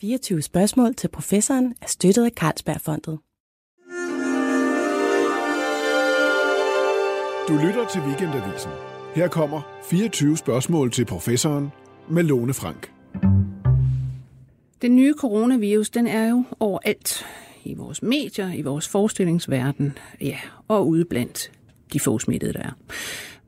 24 spørgsmål til professoren er støttet af Carlsbergfondet. Du lytter til Weekendavisen. Her kommer 24 spørgsmål til professoren med Lone Frank. Den nye coronavirus, den er jo overalt. I vores medier, i vores forestillingsverden, ja, og ude blandt de få smittede, der er.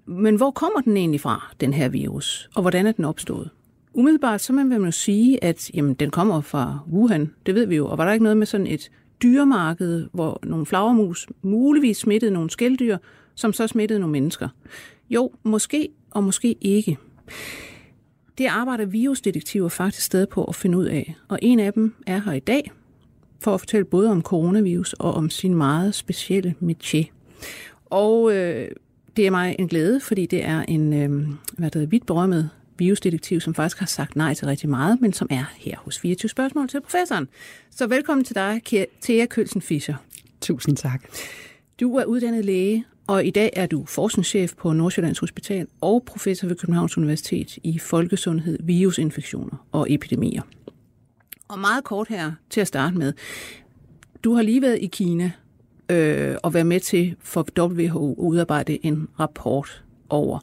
Men hvor kommer den egentlig fra, den her virus, og hvordan er den opstået? Umiddelbart så man vil man jo sige, at jamen, den kommer fra Wuhan, det ved vi jo, og var der ikke noget med sådan et dyremarked, hvor nogle flagermus muligvis smittede nogle skældyr, som så smittede nogle mennesker? Jo, måske og måske ikke. Det arbejder virusdetektiver faktisk stadig på at finde ud af, og en af dem er her i dag for at fortælle både om coronavirus og om sin meget specielle métier. Og øh, det er mig en glæde, fordi det er en øh, hvad der vidt berømmet virusdetektiv, som faktisk har sagt nej til rigtig meget, men som er her hos 24 spørgsmål til professoren. Så velkommen til dig, Thea Kølsen Fischer. Tusind tak. Du er uddannet læge, og i dag er du forskningschef på Nordsjællands Hospital og professor ved Københavns Universitet i folkesundhed, virusinfektioner og epidemier. Og meget kort her til at starte med. Du har lige været i Kina øh, og været med til for WHO at udarbejde en rapport over,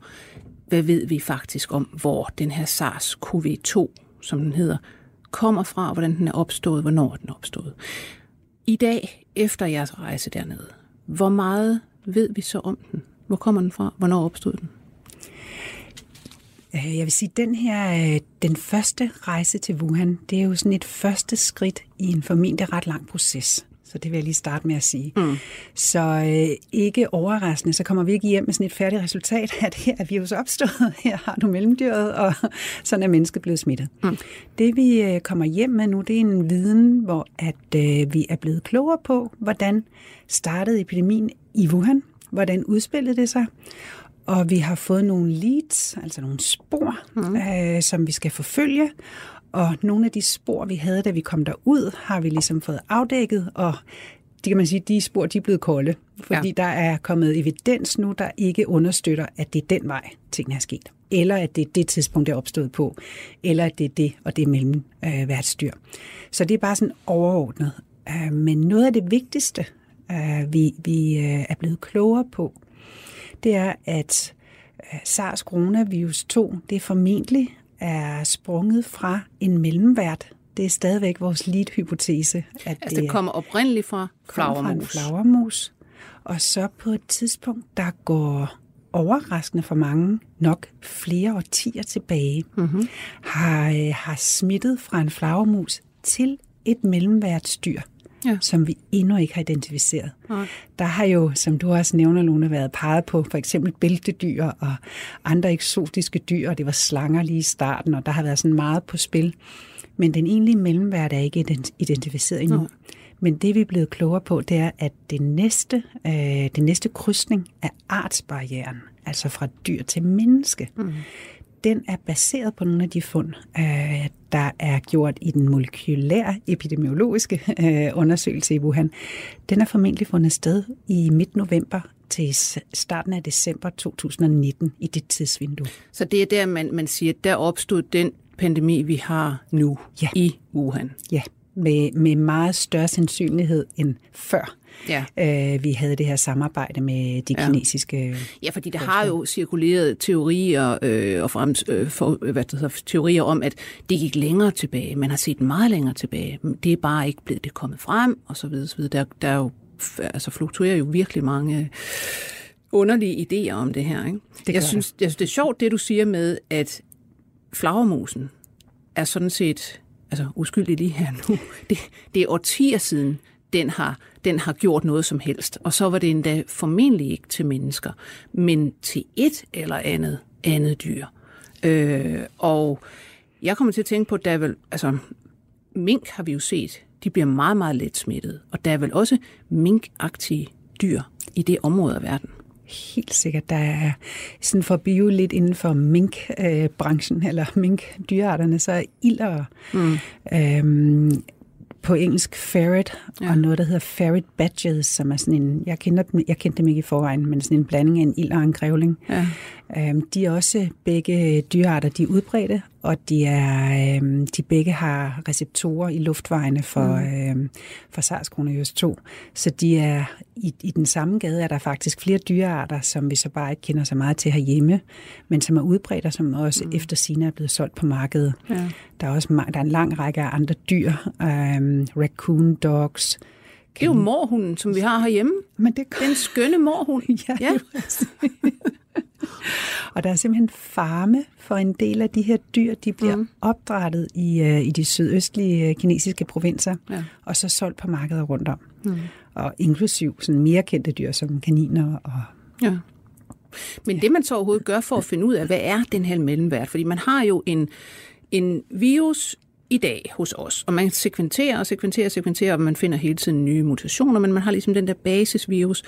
hvad ved vi faktisk om, hvor den her SARS-CoV-2, som den hedder, kommer fra, hvordan den er opstået, hvornår den er opstået. I dag, efter jeres rejse dernede, hvor meget ved vi så om den? Hvor kommer den fra? Hvornår opstod den? Øh, jeg vil sige, den her, øh, den første rejse til Wuhan, det er jo sådan et første skridt i en formentlig ret lang proces. Så det vil jeg lige starte med at sige. Mm. Så øh, ikke overraskende, så kommer vi ikke hjem med sådan et færdigt resultat, at her er virus opstået, her har du mellemdyret, og sådan er mennesket blevet smittet. Mm. Det vi øh, kommer hjem med nu, det er en viden, hvor at øh, vi er blevet klogere på, hvordan startede epidemien i Wuhan, hvordan udspillede det sig, og vi har fået nogle leads, altså nogle spor, mm. øh, som vi skal forfølge. Og nogle af de spor, vi havde, da vi kom derud, har vi ligesom fået afdækket, og det kan man sige, de spor de er blevet kolde, fordi ja. der er kommet evidens nu, der ikke understøtter, at det er den vej, tingene er sket. Eller at det er det tidspunkt, det er opstået på. Eller at det er det, og det er mellem øh, styr. Så det er bare sådan overordnet. Øh, men noget af det vigtigste, øh, vi, vi øh, er blevet klogere på, det er, at øh, SARS coronavirus 2, det er formentlig er sprunget fra en mellemvært. Det er stadigvæk vores lead-hypotese. At altså det, det kommer oprindeligt fra flagermus. Fra flagermus. Og så på et tidspunkt, der går overraskende for mange, nok flere årtier tilbage, mm-hmm. har, øh, har smittet fra en flagermus til et mellemværtsdyr ja. som vi endnu ikke har identificeret. Ja. Der har jo, som du også nævner, Lone, været peget på for eksempel bæltedyr og andre eksotiske dyr, og det var slanger lige i starten, og der har været sådan meget på spil. Men den egentlige mellemværd er ikke identificeret endnu. Ja. Men det vi er blevet klogere på, det er, at det næste, øh, det næste krydsning af artsbarrieren, altså fra dyr til menneske, mm den er baseret på nogle af de fund, øh, der er gjort i den molekylære epidemiologiske øh, undersøgelse i Wuhan. Den er formentlig fundet sted i midt november til starten af december 2019 i det tidsvindue. Så det er der, man, man siger, der opstod den pandemi, vi har nu ja. i Wuhan. Ja, med, med meget større sandsynlighed end før ja. øh, vi havde det her samarbejde med de ja. kinesiske... Ja, fordi der har jo cirkuleret teorier øh, og frem, øh, for, hvad det hedder, teorier om, at det gik længere tilbage. Man har set meget længere tilbage. Det er bare ikke blevet det kommet frem, og så videre. Så videre. Der, der er jo, altså, fluktuerer jo virkelig mange underlige idéer om det her. Ikke? Det jeg, synes, jeg synes, det er sjovt, det du siger med, at flagermusen er sådan set altså uskyldig lige her nu. Det, det er årtier siden, den har, den har gjort noget som helst. Og så var det endda formentlig ikke til mennesker, men til et eller andet andet dyr. Øh, og jeg kommer til at tænke på, at der er vel, altså, mink har vi jo set, de bliver meget, meget let smittet. Og der er vel også minkagtige dyr i det område af verden. Helt sikkert. Der er sådan for bio lidt inden for minkbranchen, eller minkdyrearterne, så er ilder mm. øhm, på engelsk ferret, ja. og noget, der hedder ferret badges, som er sådan en, jeg kender dem, jeg kendte dem ikke i forvejen, men sådan en blanding af en ild og en grævling. Ja. Øhm, de er også begge dyrearter, de er udbredte, og de, er, øhm, de begge har receptorer i luftvejene for, mm. øhm, for SARS-CoV 2. Så de er i, i den samme gade er der faktisk flere dyrearter, som vi så bare ikke kender så meget til herhjemme, men som er udbredt og som også mm. efter sine er blevet solgt på markedet. Ja. Der er også der er en lang række af andre dyr, øhm, raccoon dogs, det er jo morhunden, som vi har herhjemme. Men det Den skønne morhund. ja, ja. Og der er simpelthen farme for en del af de her dyr. De bliver mm. opdrettet i, uh, i de sydøstlige uh, kinesiske provinser, ja. og så solgt på markeder rundt om. Mm. Og inklusiv sådan mere kendte dyr som kaniner og... Ja. Men ja. det man så overhovedet gør for at finde ud af, hvad er den her mellemvært? Fordi man har jo en, en virus i dag hos os. Og man sekventerer og sekventerer og sekventerer, og man finder hele tiden nye mutationer, men man har ligesom den der basisvirus,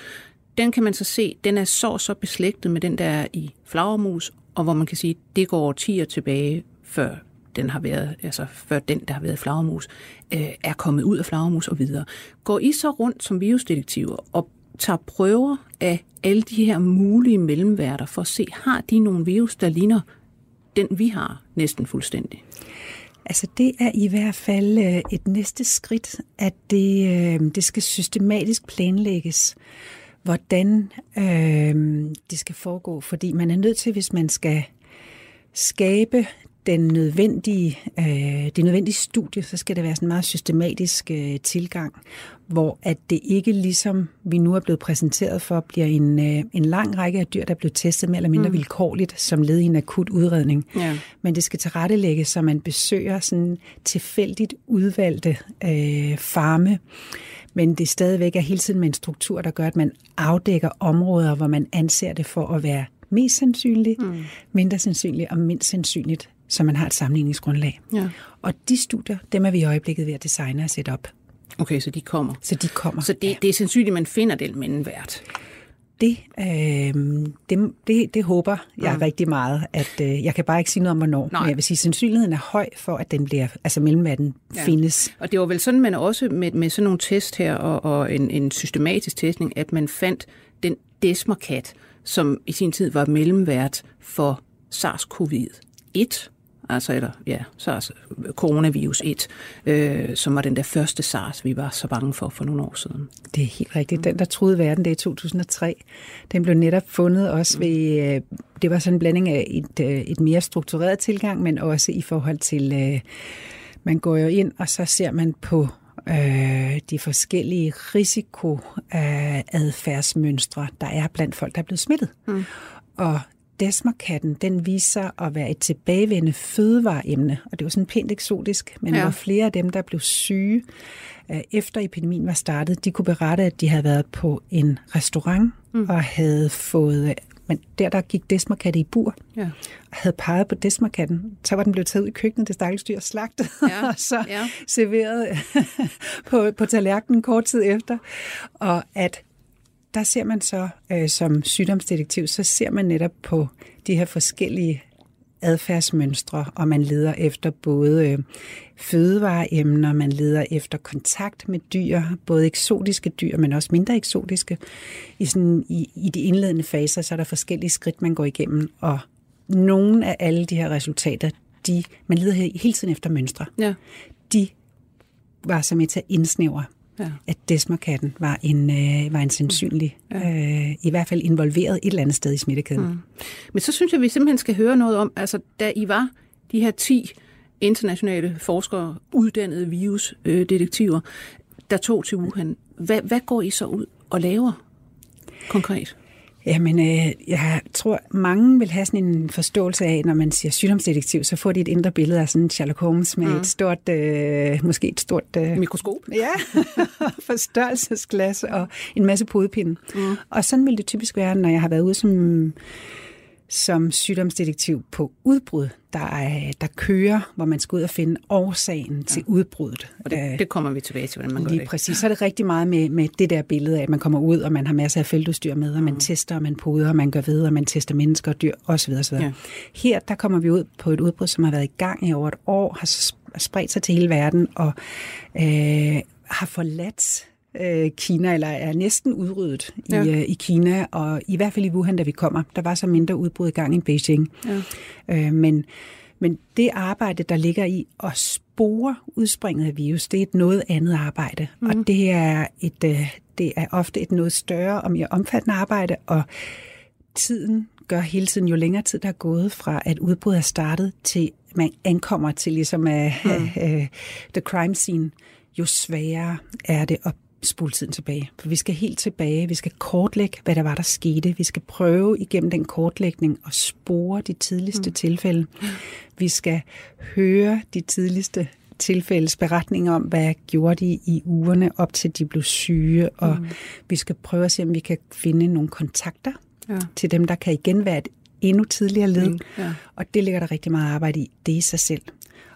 den kan man så se, den er så så beslægtet med den, der er i flagermus, og hvor man kan sige, det går 10 tilbage, før den har været, altså før den, der har været flagermus, øh, er kommet ud af flagermus og videre. Går I så rundt som virusdetektiver og tager prøver af alle de her mulige mellemværter for at se, har de nogle virus, der ligner den, vi har næsten fuldstændig? Altså det er i hvert fald øh, et næste skridt, at det, øh, det skal systematisk planlægges hvordan øh, det skal foregå. Fordi man er nødt til, hvis man skal skabe den nødvendige, øh, det nødvendige studie, så skal det være sådan en meget systematisk øh, tilgang, hvor at det ikke ligesom vi nu er blevet præsenteret for, bliver en, øh, en lang række af dyr, der bliver testet mere eller mindre mm. vilkårligt som led i en akut udredning. Ja. Men det skal tilrettelægges, så man besøger sådan tilfældigt udvalgte øh, farme, men det stadigvæk er hele tiden med en struktur, der gør, at man afdækker områder, hvor man anser det for at være mest sandsynligt, mm. mindre sandsynligt og mindst sandsynligt, så man har et sammenligningsgrundlag. Ja. Og de studier, dem er vi i øjeblikket ved at designe og sætte op. Okay, så de kommer. Så de kommer. Så det, ja. det er sandsynligt, at man finder den mellemvært. Det, øh, det, det, det håber jeg mm. rigtig meget. At, øh, jeg kan bare ikke sige noget om, hvornår. Nej. Men jeg vil sige, at sandsynligheden er høj for, at den bliver, altså mellemverden ja. findes. Og det var vel sådan, man også med, med sådan nogle test her, og, og en, en systematisk testning, at man fandt den desmerkat, som i sin tid var mellemvært for SARS-CoV-1 altså eller ja, SARS, coronavirus 1, øh, som var den der første SARS, vi var så bange for for nogle år siden. Det er helt rigtigt. Den, der troede verden, det er i 2003, den blev netop fundet også ved, øh, det var sådan en blanding af et, øh, et mere struktureret tilgang, men også i forhold til, øh, man går jo ind, og så ser man på øh, de forskellige risikoadfærdsmønstre, der er blandt folk, der er blevet smittet. Mm. Og desmerkatten, den viser at være et tilbagevendende fødevareemne, og det var sådan pænt eksotisk, men ja. der var flere af dem, der blev syge øh, efter epidemien var startet, de kunne berette, at de havde været på en restaurant mm. og havde fået men der, der gik desmerkatte i bur, ja. og havde peget på desmerkatten, så var den blevet taget ud i køkkenet, det stakkels dyr slagtet, ja. og så ja. serveret på, på tallerkenen kort tid efter. Og at der ser man så øh, som sygdomsdetektiv, så ser man netop på de her forskellige adfærdsmønstre, og man leder efter både øh, fødevareemner, man leder efter kontakt med dyr, både eksotiske dyr, men også mindre eksotiske. I, sådan, i, i de indledende faser, så er der forskellige skridt, man går igennem, og nogle af alle de her resultater, de, man leder hele tiden efter mønstre. Ja. De var så med til at indsnævre ja. at desmerkatten var en, øh, var en sandsynlig, ja. øh, i hvert fald involveret et eller andet sted i smittekæden. Mm. Men så synes jeg, vi simpelthen skal høre noget om, altså da I var de her 10 internationale forskere, uddannede virusdetektiver, der tog til Wuhan, hvad, hvad går I så ud og laver konkret? Jamen, øh, jeg tror, mange vil have sådan en forståelse af, når man siger sygdomsdetektiv, så får de et indre billede af sådan Sherlock Holmes med mm. et stort, øh, måske et stort... Øh, Mikroskop. Ja, forstørrelsesglas og en masse podepinde. Mm. Og sådan vil det typisk være, når jeg har været ude som som sygdomsdetektiv på udbrud, der, er, der kører, hvor man skal ud og finde årsagen ja. til udbruddet. Og det, det kommer vi tilbage til, hvordan man Lige gør det. præcis. Så er det rigtig meget med, med det der billede af, at man kommer ud, og man har masser af feltudstyr med, og man mm. tester, og man poder, og man gør ved, og man tester mennesker og dyr, osv. osv. Ja. Her der kommer vi ud på et udbrud, som har været i gang i over et år, har spredt sig til hele verden, og øh, har forladt øh, Kina, eller er næsten udryddet ja. i, øh, i Kina, og i hvert fald i Wuhan, da vi kommer. Der var så mindre udbrud i gang i Beijing. Ja. Øh, men, men det arbejde, der ligger i at spore udspringet af virus, det er et noget andet arbejde. Mm. Og det er, et, øh, det er ofte et noget større og mere omfattende arbejde, og tiden gør hele tiden, jo længere tid der er gået fra, at udbruddet er startet, til man ankommer til ligesom uh, mm. uh, the crime scene, jo sværere er det at spole tiden tilbage. For vi skal helt tilbage, vi skal kortlægge, hvad der var, der skete. Vi skal prøve igennem den kortlægning at spore de tidligste mm. tilfælde. Vi skal høre de tidligste tilfældes beretninger om, hvad gjorde de i ugerne op til de blev syge, og mm. vi skal prøve at se, om vi kan finde nogle kontakter ja. til dem, der kan igen være et endnu tidligere led. Mm. Ja. Og det ligger der rigtig meget arbejde i. Det i sig selv.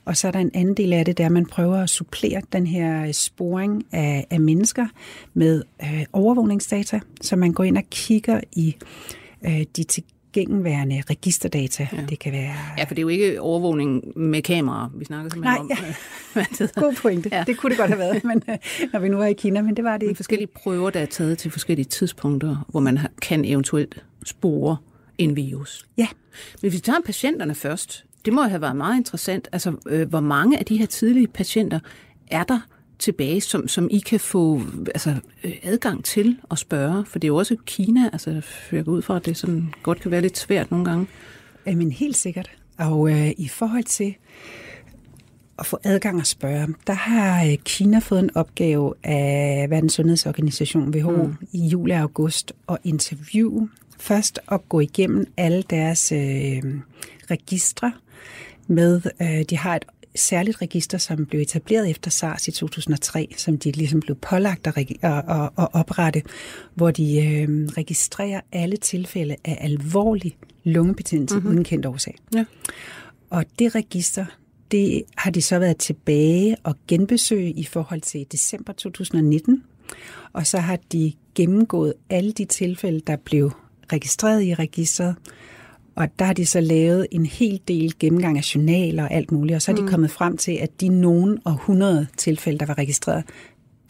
Og så er der en anden del af det, der man prøver at supplere den her sporing af, af mennesker med øh, overvågningsdata, så man går ind og kigger i øh, de tilgængeværende registerdata. Ja. Det kan være... Ja, for det er jo ikke overvågning med kamera, vi snakker simpelthen Nej, om. Ja. det God pointe. Ja. Det kunne det godt have været, men, øh, når vi nu er i Kina, men det var det ikke. forskellige prøver, der er taget til forskellige tidspunkter, hvor man kan eventuelt spore en virus. Ja. Men hvis vi tager patienterne først, det må have været meget interessant. Altså, øh, hvor mange af de her tidlige patienter er der tilbage, som, som I kan få altså, øh, adgang til at spørge? For det er jo også Kina, altså jeg går ud fra, at det sådan godt kan være lidt svært nogle gange. Jamen helt sikkert. Og øh, i forhold til at få adgang at spørge, der har øh, Kina fået en opgave af Verdens Sundhedsorganisation WHO mm. i juli og august at interviewe først at gå igennem alle deres øh, registre med, øh, de har et særligt register, som blev etableret efter SARS i 2003, som de ligesom blev pålagt at, at, at, oprette, hvor de øh, registrerer alle tilfælde af alvorlig lungebetændelse mm-hmm. uden kendt årsag. Ja. Og det register, det har de så været tilbage og genbesøge i forhold til december 2019. Og så har de gennemgået alle de tilfælde, der blev registreret i registret, og der har de så lavet en hel del gennemgang af journaler og alt muligt, og så er de mm. kommet frem til, at de nogen og 100 tilfælde, der var registreret,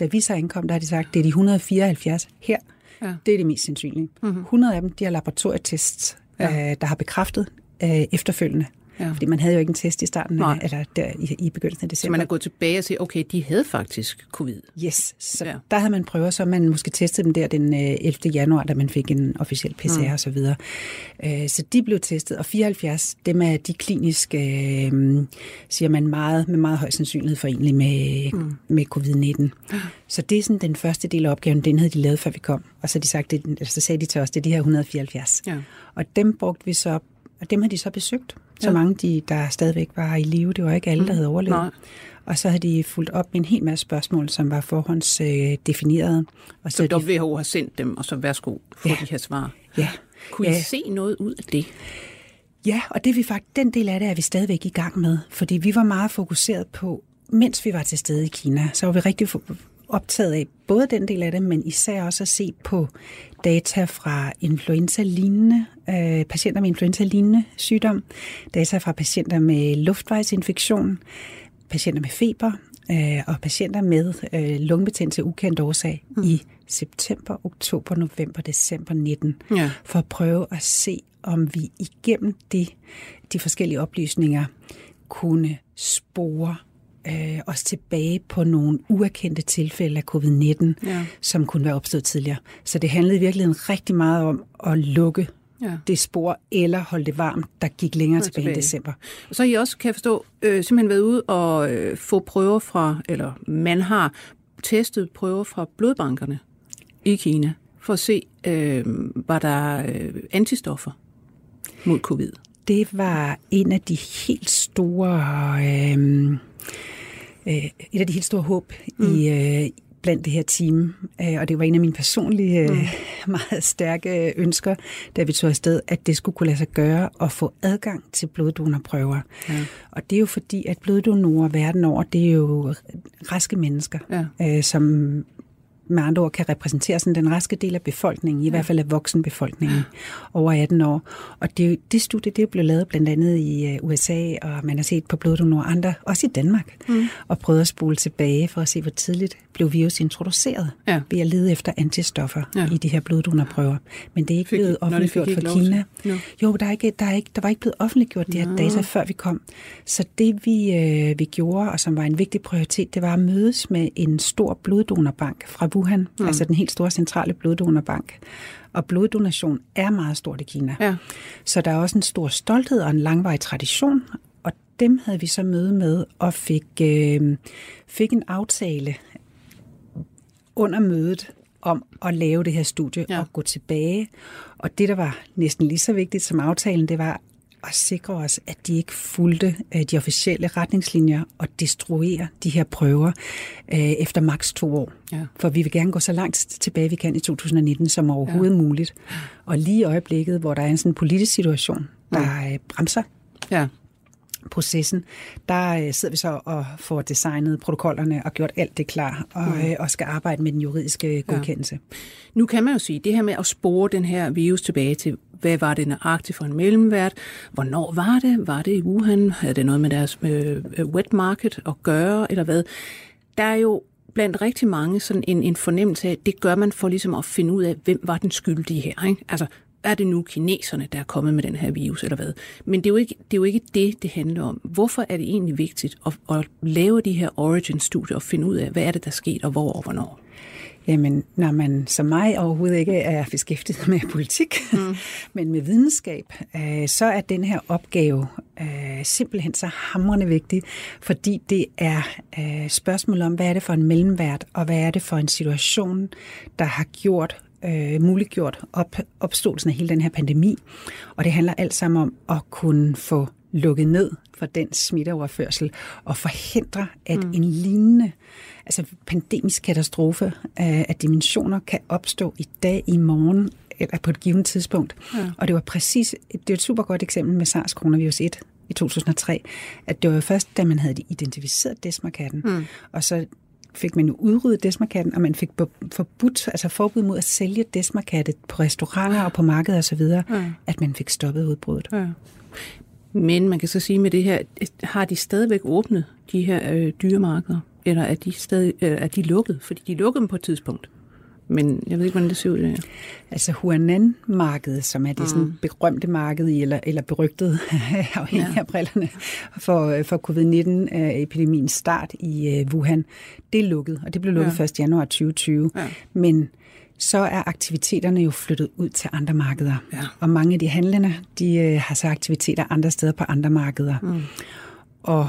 da vi så ankom, der har de sagt, det er de 174 her. Ja. Det er det mest sandsynlige. Mm-hmm. 100 af dem, de har laboratorietests, ja. øh, der har bekræftet øh, efterfølgende, Ja. Fordi man havde jo ikke en test i starten, Nej. eller der i, i begyndelsen af december. Så man er gået tilbage og sige, okay, de havde faktisk covid. Yes, så ja. der havde man prøvet, så man måske testet dem der den 11. Øh, januar, da man fik en officiel PCR mm. og så videre. Øh, så de blev testet, og 74, dem er de kliniske, øh, siger man meget, med meget høj sandsynlighed for egentlig med, mm. med covid-19. Så det er sådan den første del af opgaven, den havde de lavet, før vi kom. Og så, de sagt, det, så sagde de til os, det er de her 174. Ja. Og dem brugte vi så, og dem har de så besøgt så ja. mange, de, der stadigvæk var i live. Det var ikke alle, der mm. havde overlevet. Nej. Og så havde de fulgt op med en hel masse spørgsmål, som var forhåndsdefinerede. Øh, og så, så WHO de... har sendt dem, og så værsgo, få ja. de her svar. Ja. Kunne ja. I se noget ud af det? Ja, og det vi faktisk, den del af det er vi stadigvæk i gang med, fordi vi var meget fokuseret på, mens vi var til stede i Kina, så var vi rigtig optaget af både den del af det, men især også at se på data fra influenza-lignende, øh, patienter med influenza-lignende sygdom, data fra patienter med luftvejsinfektion, patienter med feber øh, og patienter med øh, lungebetændelse ukendt årsag mm. i september, oktober, november, december 19, ja. for at prøve at se, om vi igennem de, de forskellige oplysninger kunne spore øh, os tilbage på nogle uerkendte tilfælde af covid-19, ja. som kunne være opstået tidligere. Så det handlede i virkeligheden rigtig meget om at lukke ja. det spor, eller holde det varmt, der gik længere tilbage, tilbage i december. Så har I også, kan jeg forstå, øh, simpelthen været ude og øh, få prøver fra, eller man har testet prøver fra blodbankerne i Kina, for at se, øh, var der øh, antistoffer mod covid? Det var en af de helt store... Øh, øh, et af de helt store håb mm. i, øh, blandt det her team. Øh, og det var en af mine personlige, øh, mm. meget stærke ønsker, da vi tog afsted, at det skulle kunne lade sig gøre at få adgang til bloddonorprøver. Ja. Og det er jo fordi, at bloddonorer verden over, det er jo raske mennesker, ja. øh, som med andre ord kan repræsentere sådan den raske del af befolkningen, i ja. hvert fald af voksenbefolkningen over 18 år. Og det, det studie det blev lavet blandt andet i øh, USA, og man har set på bloddonor andre, også i Danmark, mm. og prøvet at spole tilbage for at se, hvor tidligt blev virus introduceret ja. ved at lede efter antistoffer ja. i de her bloddonorprøver. Men det er ikke Fik, blevet offentliggjort for Kina. No. Jo, der, er ikke, der, er ikke, der var ikke blevet offentliggjort de her no. data, før vi kom. Så det vi, øh, vi gjorde, og som var en vigtig prioritet, det var at mødes med en stor bloddonorbank fra Wuhan, mm. altså den helt store centrale bloddonorbank. Og bloddonation er meget stort i Kina. Ja. Så der er også en stor stolthed og en langvarig tradition, og dem havde vi så møde med og fik, øh, fik en aftale under mødet om at lave det her studie ja. og gå tilbage. Og det, der var næsten lige så vigtigt som aftalen, det var at sikre os, at de ikke fulgte øh, de officielle retningslinjer og destruere de her prøver øh, efter maks to år. Ja. For vi vil gerne gå så langt tilbage, vi kan i 2019 som overhovedet ja. muligt. Og lige i øjeblikket, hvor der er en sådan politisk situation, der ja. bremser ja processen, der øh, sidder vi så og får designet protokollerne og gjort alt det klar, og, mm. og skal arbejde med den juridiske godkendelse. Ja. Nu kan man jo sige, det her med at spore den her virus tilbage til, hvad var det nøjagtigt for en mellemvært? Hvornår var det? Var det i Wuhan? Havde det noget med deres øh, wet market at gøre, eller hvad? Der er jo blandt rigtig mange sådan en, en fornemmelse af, det gør man for ligesom at finde ud af, hvem var den skyldige her. Ikke? Altså, er det nu kineserne, der er kommet med den her virus, eller hvad? Men det er jo ikke det, er jo ikke det, det handler om. Hvorfor er det egentlig vigtigt at, at lave de her origin-studier og finde ud af, hvad er det, der er sket, og hvor og hvornår? Jamen, når man som mig overhovedet ikke er beskæftiget med politik, mm. men med videnskab, øh, så er den her opgave øh, simpelthen så hamrende vigtig, fordi det er øh, spørgsmål om, hvad er det for en mellemvært, og hvad er det for en situation, der har gjort øh, muliggjort op, opståelsen af hele den her pandemi. Og det handler alt sammen om at kunne få lukket ned for den smitteoverførsel og forhindre, at mm. en lignende altså pandemisk katastrofe øh, af dimensioner kan opstå i dag, i morgen eller på et givet tidspunkt. Ja. Og det var præcis, det er et super godt eksempel med SARS coronavirus 1 i 2003, at det var først, da man havde identificeret desmarkatten, mm. og så fik man jo udryddet desmarkatten, og man fik forbudt, altså forbud mod at sælge desmarkatte på restauranter og på markeder osv., ja. at man fik stoppet udbruddet. Ja. Men man kan så sige med det her, har de stadigvæk åbnet de her øh, dyremarkeder? Eller er de, stadig, øh, er de lukket? Fordi de lukkede dem på et tidspunkt. Men jeg ved ikke, hvordan det ser ud. Ja. Altså Huanan-markedet, som er det mm. sådan berømte marked, eller, eller berygtet, afhængig ja. af brillerne, for, for covid-19-epidemiens start i uh, Wuhan, det er lukket, og det blev lukket ja. 1. januar 2020. Ja. Men så er aktiviteterne jo flyttet ud til andre markeder. Ja. Og mange af de handlende, de har så aktiviteter andre steder på andre markeder. Mm. Og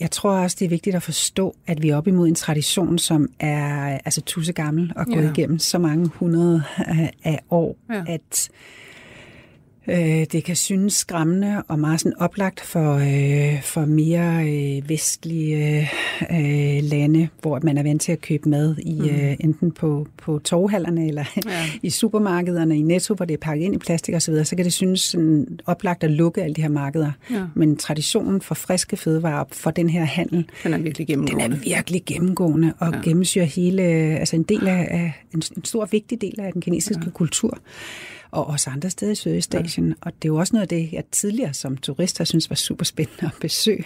jeg tror også, det er vigtigt at forstå, at vi er op imod en tradition, som er altså tusse gammel og gået ja. igennem så mange hundrede af år, ja. at Øh, det kan synes skræmmende og meget sådan oplagt for, øh, for mere øh, vestlige øh, lande, hvor man er vant til at købe mad i mm. øh, enten på, på torvhallerne eller ja. i supermarkederne i Netto, hvor det er pakket ind i plastik osv., så, så kan det synes sådan oplagt at lukke alle de her markeder. Ja. Men traditionen for friske fødevarer, for den her handel, den er virkelig gennemgående. Den er virkelig gennemgående og ja. gennemsyrer hele, altså en del af, en, en stor vigtig del af den kinesiske ja. kultur og også andre steder i Sydøstasien. Ja. Og det er jo også noget af det, jeg tidligere som turist har synes var super spændende at besøge.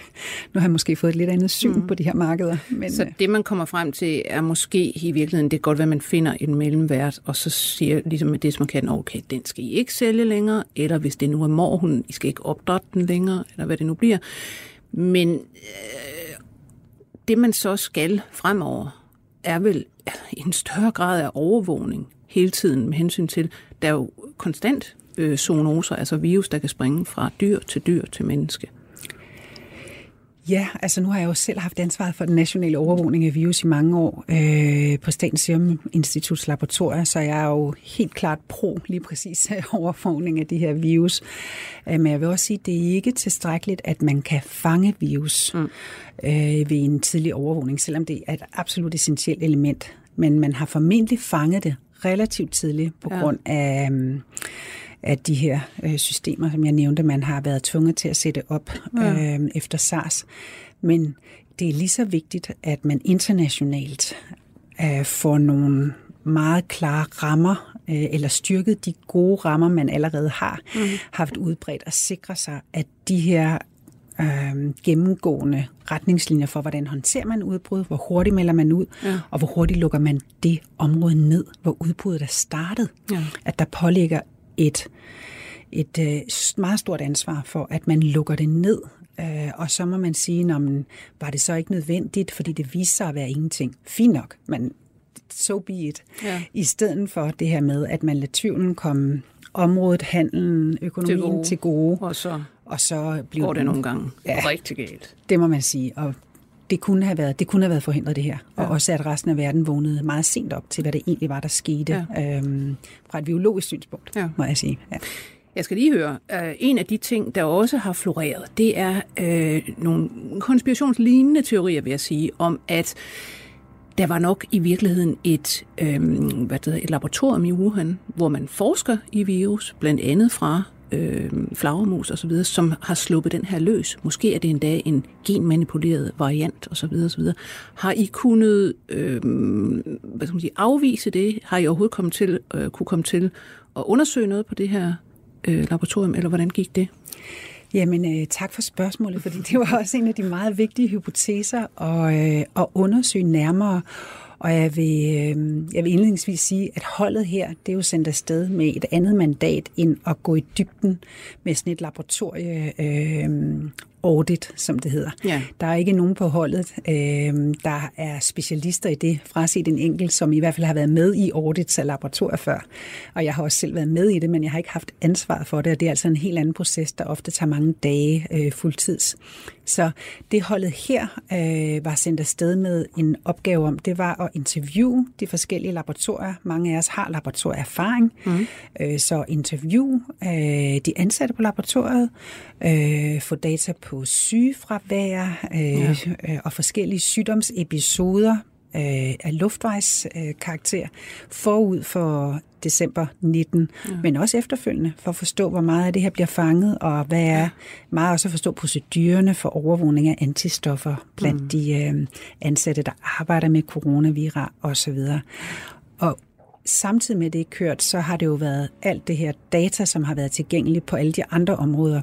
Nu har jeg måske fået et lidt andet syn mm. på de her markeder. Men, så øh, det, man kommer frem til, er måske i virkeligheden, det er godt, at man finder en mellemvært, og så siger ligesom med det, som man kan, okay, den skal I ikke sælge længere, eller hvis det nu er morgen, I skal ikke opdrætte den længere, eller hvad det nu bliver. Men øh, det, man så skal fremover, er vel en større grad af overvågning hele tiden med hensyn til, der er jo konstant øh, zoonoser, altså virus, der kan springe fra dyr til dyr til menneske. Ja, altså nu har jeg jo selv haft ansvaret for den nationale overvågning af virus i mange år øh, på Statens Serum Instituts laboratorier, så jeg er jo helt klart pro lige præcis overvågning af de her virus. Øh, men jeg vil også sige, at det er ikke tilstrækkeligt, at man kan fange virus mm. øh, ved en tidlig overvågning, selvom det er et absolut essentielt element. Men man har formentlig fanget det relativt tidligt på ja. grund af, um, af de her øh, systemer, som jeg nævnte, man har været tvunget til at sætte op ja. øh, efter SARS. Men det er lige så vigtigt, at man internationalt øh, får nogle meget klare rammer, øh, eller styrket de gode rammer, man allerede har mm. haft udbredt, og sikre sig, at de her øh, gennemgående retningslinjer for, hvordan håndterer man udbrud, hvor hurtigt melder man ud, ja. og hvor hurtigt lukker man det område ned, hvor udbruddet er startet. Ja. At der påligger et, et øh, meget stort ansvar for, at man lukker det ned. Øh, og så må man sige, når man, var det så ikke nødvendigt, fordi det viser sig at være ingenting. Fint nok, men so be it. Ja. I stedet for det her med, at man lader tvivlen komme området, handelen, økonomien til gode. Til gode og så, og så bliver går det nogle gange ja, rigtig galt. Det må man sige. Og det kunne have været, det kunne have været forhindret det her. Ja. Og også at resten af verden vågnede meget sent op til, hvad det egentlig var, der skete ja. øhm, fra et biologisk synspunkt, ja. må jeg sige. Ja. Jeg skal lige høre, uh, en af de ting, der også har floreret, det er uh, nogle konspirationslignende teorier, vil jeg sige, om at der var nok i virkeligheden et, øhm, hvad det hedder, et laboratorium i Wuhan, hvor man forsker i virus, blandt andet fra øh, flagermus osv., som har sluppet den her løs. Måske er det endda en genmanipuleret variant osv. osv. Har I kunnet øh, hvad skal man sige, afvise det? Har I overhovedet kommet til, øh, kunne komme til at undersøge noget på det her øh, laboratorium, eller hvordan gik det? Jamen, øh, tak for spørgsmålet, fordi det var også en af de meget vigtige hypoteser at, øh, at undersøge nærmere. Og jeg vil, øh, jeg vil indledningsvis sige, at holdet her, det er jo sendt afsted med et andet mandat end at gå i dybden med sådan et laboratorie øh, audit, som det hedder. Ja. Der er ikke nogen på holdet, øh, der er specialister i det, fraset en enkelt, som i hvert fald har været med i audits af laboratorier før. Og jeg har også selv været med i det, men jeg har ikke haft ansvar for det, og det er altså en helt anden proces, der ofte tager mange dage øh, fuldtids. Så det holdet her øh, var sendt afsted med en opgave om, det var at interviewe de forskellige laboratorier. Mange af os har laboratorieerfaring, mm. øh, så interview øh, de ansatte på laboratoriet, øh, få data på sygefravær øh, ja. øh, og forskellige sygdomsepisoder øh, af luftvejskarakter øh, forud for december 19, ja. men også efterfølgende, for at forstå, hvor meget af det her bliver fanget, og hvad er ja. meget også at forstå procedurerne for overvågning af antistoffer blandt mm. de øh, ansatte, der arbejder med coronavira osv. Og samtidig med det er kørt, så har det jo været alt det her data, som har været tilgængeligt på alle de andre områder.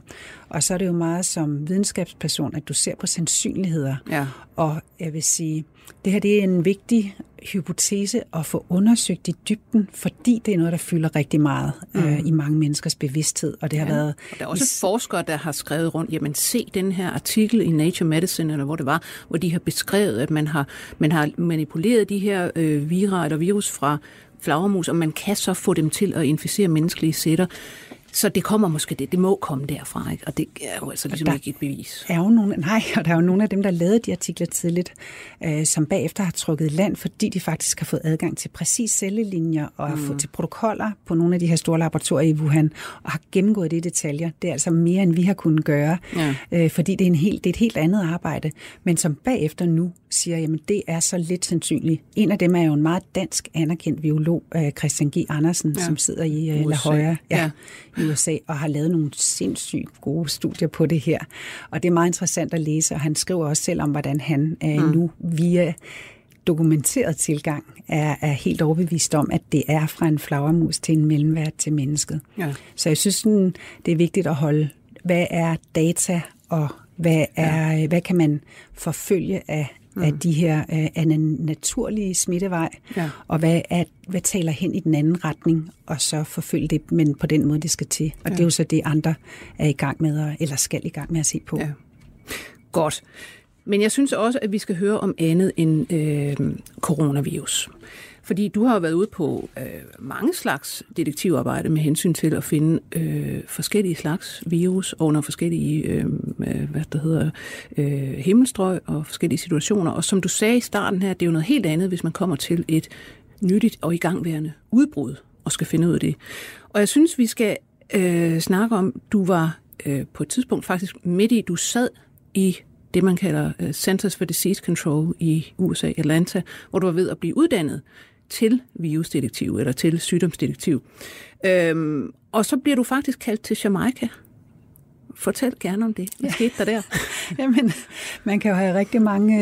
Og så er det jo meget som videnskabsperson, at du ser på sandsynligheder. Ja. Og jeg vil sige, det her det er en vigtig hypotese at få undersøgt i dybden, fordi det er noget, der fylder rigtig meget mm. øh, i mange menneskers bevidsthed. Og det har ja. været og der er også i... forskere, der har skrevet rundt, jamen se den her artikel i Nature Medicine, eller hvor det var, hvor de har beskrevet, at man har, man har manipuleret de her øh, vira eller virus fra flagermus, og man kan så få dem til at inficere menneskelige sætter. Så det kommer måske det, det må komme derfra, ikke? og det er jo altså ligesom der ikke et bevis. Er jo nogle, nej, og der er jo nogle af dem, der lavede de artikler tidligt, øh, som bagefter har trukket land, fordi de faktisk har fået adgang til præcis cellelinjer og mm. har fået til protokoller på nogle af de her store laboratorier i Wuhan, og har gennemgået det i detaljer. Det er altså mere, end vi har kunnet gøre, ja. øh, fordi det er, en helt, det er et helt andet arbejde, men som bagefter nu siger, jamen det er så lidt sandsynligt. En af dem er jo en meget dansk anerkendt biolog, øh, Christian G. Andersen, ja. som sidder i øh, La Jolla ja, ja. i USA og har lavet nogle sindssygt gode studier på det her. Og det er meget interessant at læse, og han skriver også selv om, hvordan han øh, mm. nu via dokumenteret tilgang er, er helt overbevist om, at det er fra en flagermus til en mellemvært til mennesket. Ja. Så jeg synes, sådan, det er vigtigt at holde, hvad er data og hvad, er, ja. hvad kan man forfølge af mm. af de her øh, af den naturlige smittevej, ja. og hvad, er, hvad taler hen i den anden retning, og så forfølge det, men på den måde, det skal til. Og ja. det er jo så det, andre er i gang med, at, eller skal i gang med at se på. Ja. Godt. Men jeg synes også, at vi skal høre om andet end øh, coronavirus. Fordi du har jo været ude på øh, mange slags detektivarbejde med hensyn til at finde øh, forskellige slags virus under forskellige øh, øh, hvad der hedder, øh, himmelstrøg og forskellige situationer. Og som du sagde i starten her, det er jo noget helt andet, hvis man kommer til et nyttigt og igangværende udbrud og skal finde ud af det. Og jeg synes, vi skal øh, snakke om, du var øh, på et tidspunkt faktisk midt i, du sad i det, man kalder uh, Centers for Disease Control i USA, Atlanta, hvor du var ved at blive uddannet til virusdetektiv eller til sygdomsdetektiv. Øhm, og så bliver du faktisk kaldt til Jamaica. Fortæl gerne om det. Hvad ja. skete der der? Jamen, man kan jo have rigtig mange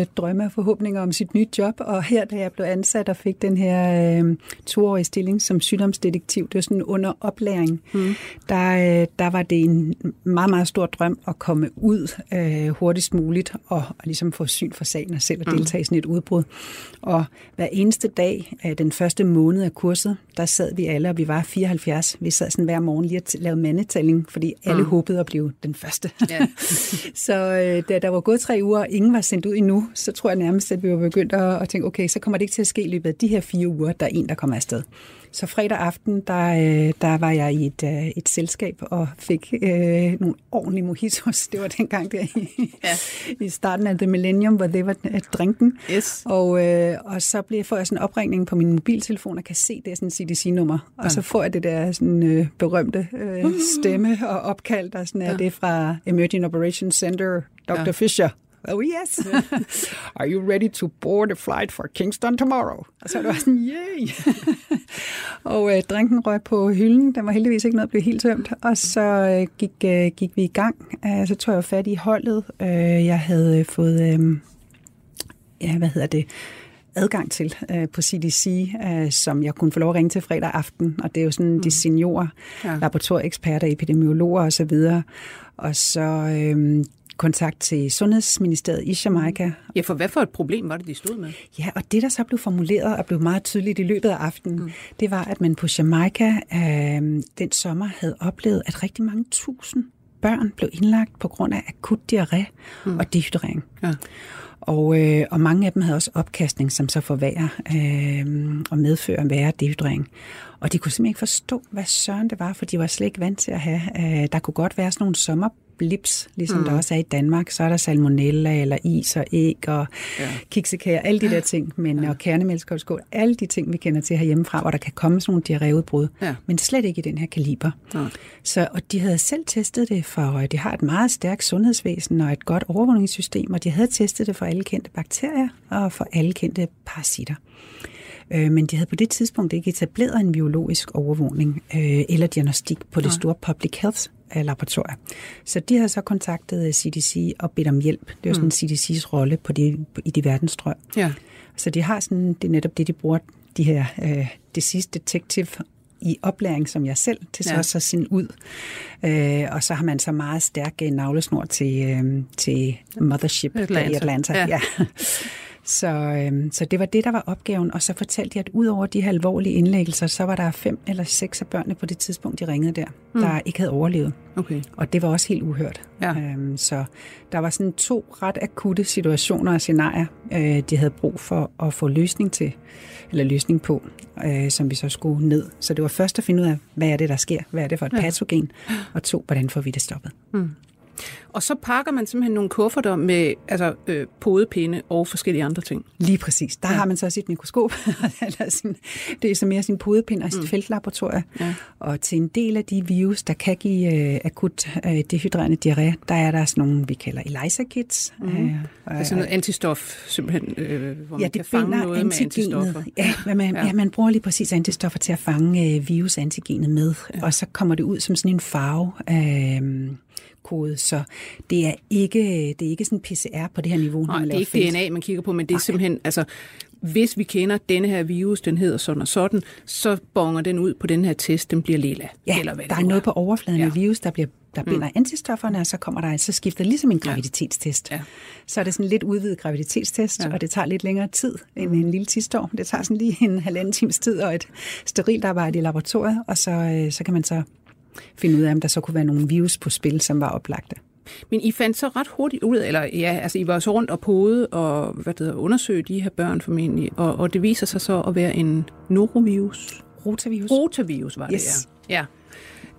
øh, drømme og forhåbninger om sit nye job, og her, da jeg blev ansat og fik den her øh, toårige stilling som sygdomsdetektiv, det var sådan under oplæring, mm. der, øh, der var det en meget, meget stor drøm at komme ud øh, hurtigst muligt og, og ligesom få syn for sagen og selv at mm. deltage i sådan et udbrud. Og hver eneste dag, øh, den første måned af kurset, der sad vi alle, og vi var 74. Vi sad sådan hver morgen lige og lavede mandetælling, fordi alle mm. håbede at blive den første. Ja. så øh, da der var gået tre uger, og ingen var sendt ud endnu, så tror jeg nærmest, at vi var begyndt at, at tænke, okay, så kommer det ikke til at ske i løbet af de her fire uger, der er en, der kommer afsted. Så fredag aften, der, øh, der var jeg i et, øh, et selskab og fik øh, nogle ordentlige mojitos. Det var dengang der i, ja. i starten af The Millennium, hvor det var øh, drinken. Yes. Og, øh, og så bliver, får jeg sådan en opringning på min mobiltelefon og kan se, det er sådan CDC-nummer. Og ja. så får jeg det der sådan, øh, berømte øh, stemme og opkald, der sådan er ja. det fra Emerging Operations Center, Dr. Ja. Fisher. Oh yes. Are you ready to board a flight for Kingston tomorrow? Og så var det sådan, yay! og øh, drinken røg på hylden. Den var heldigvis ikke noget at blive helt tømt. Og så øh, gik, øh, gik vi i gang. Uh, så tog jeg fat i holdet. Uh, jeg havde fået, øh, ja, hvad hedder det, adgang til uh, på CDC, uh, som jeg kunne få lov at ringe til fredag aften. Og det er jo sådan mm. de seniorer, ja. laboratorieeksperter, epidemiologer osv. Og så øh, kontakt til Sundhedsministeriet i Jamaica. Ja, for hvad for et problem var det, de stod med? Ja, og det, der så blev formuleret og blev meget tydeligt i løbet af aftenen, mm. det var, at man på Jamaica øh, den sommer havde oplevet, at rigtig mange tusind børn blev indlagt på grund af akut diarré mm. og dehydrering. Ja. Og, øh, og mange af dem havde også opkastning, som så forværrer øh, og medfører værre dehydrering. Og de kunne simpelthen ikke forstå, hvad søren det var, for de var slet ikke vant til at have. Øh, der kunne godt være sådan nogle sommer blips, ligesom mm. der også er i Danmark. Så er der salmonella, eller is og æg, og ja. kiksekager, alle de der ting. Men, ja. og kernemælskålskål, alle de ting, vi kender til herhjemmefra, hvor der kan komme sådan nogle diarréudbrud. Ja. Men slet ikke i den her kaliber. Ja. Så, og de havde selv testet det for, de har et meget stærkt sundhedsvæsen og et godt overvågningssystem, og de havde testet det for alle kendte bakterier og for alle kendte parasitter. Øh, men de havde på det tidspunkt ikke etableret en biologisk overvågning øh, eller diagnostik på det store public health laboratorier. Så de havde så kontaktet CDC og bedt om hjælp. Det var sådan mm. CDC's rolle på de, i de verdensstrøg. Ja. Så de har sådan, det er netop det, de bruger de her, øh, det sidste detective i oplæring, som jeg selv, til så ja. så sin ud. Øh, og så har man så meget stærk navlesnor til, øh, til Mothership Atlanta. i Atlanta. Ja. ja. Så, øhm, så det var det, der var opgaven. Og så fortalte jeg, at ud over de her alvorlige indlæggelser, så var der fem eller seks af børnene på det tidspunkt, de ringede der, mm. der ikke havde overlevet. Okay. Og det var også helt uhørt. Ja. Øhm, så der var sådan to ret akutte situationer og scenarier, øh, de havde brug for at få løsning til, eller løsning på, øh, som vi så skulle ned. Så det var først at finde ud af, hvad er det, der sker? Hvad er det for et ja. patogen? Og to, hvordan får vi det stoppet? Mm. Og så pakker man simpelthen nogle kufferter med altså, øh, podepinde og forskellige andre ting. Lige præcis. Der ja. har man så sit mikroskop. det er så mere sin podepinde og sit mm. feltlaboratorium. Ja. Og til en del af de virus, der kan give øh, akut øh, dehydrerende diarré, der er der sådan nogle, vi kalder ELISA-kits. Mm. Øh, er sådan noget antistof, simpelthen, øh, hvor ja, man kan fange noget med antistoffer. Ja, man, ja. ja, man bruger lige præcis antistoffer til at fange øh, virusantigenet med. Ja. Og så kommer det ud som sådan en farve. Øh, kode, så det er ikke, det er ikke sådan PCR på det her niveau. Nej, det er ikke. DNA, man kigger på, men det er Nej. simpelthen, altså, hvis vi kender denne her virus, den hedder sådan og sådan, så bonger den ud på den her test, den bliver lilla. Ja, eller hvad der er noget på overfladen ja. af virus, der bliver der mm. binder mm. antistofferne, og så kommer der så skifter ligesom en graviditetstest. Ja. Så er det sådan en lidt udvidet graviditetstest, ja. og det tager lidt længere tid end en lille tistorm. Det tager sådan lige en halvanden times tid og et sterilt arbejde i laboratoriet, og så, øh, så kan man så finde ud af, om der så kunne være nogle virus på spil, som var oplagte. Men I fandt så ret hurtigt ud, eller ja, altså I var så rundt og pode og hvad det hedder, undersøge de her børn formentlig, og, og det viser sig så at være en norovirus. Rotavirus. Rotavirus var yes. det, ja.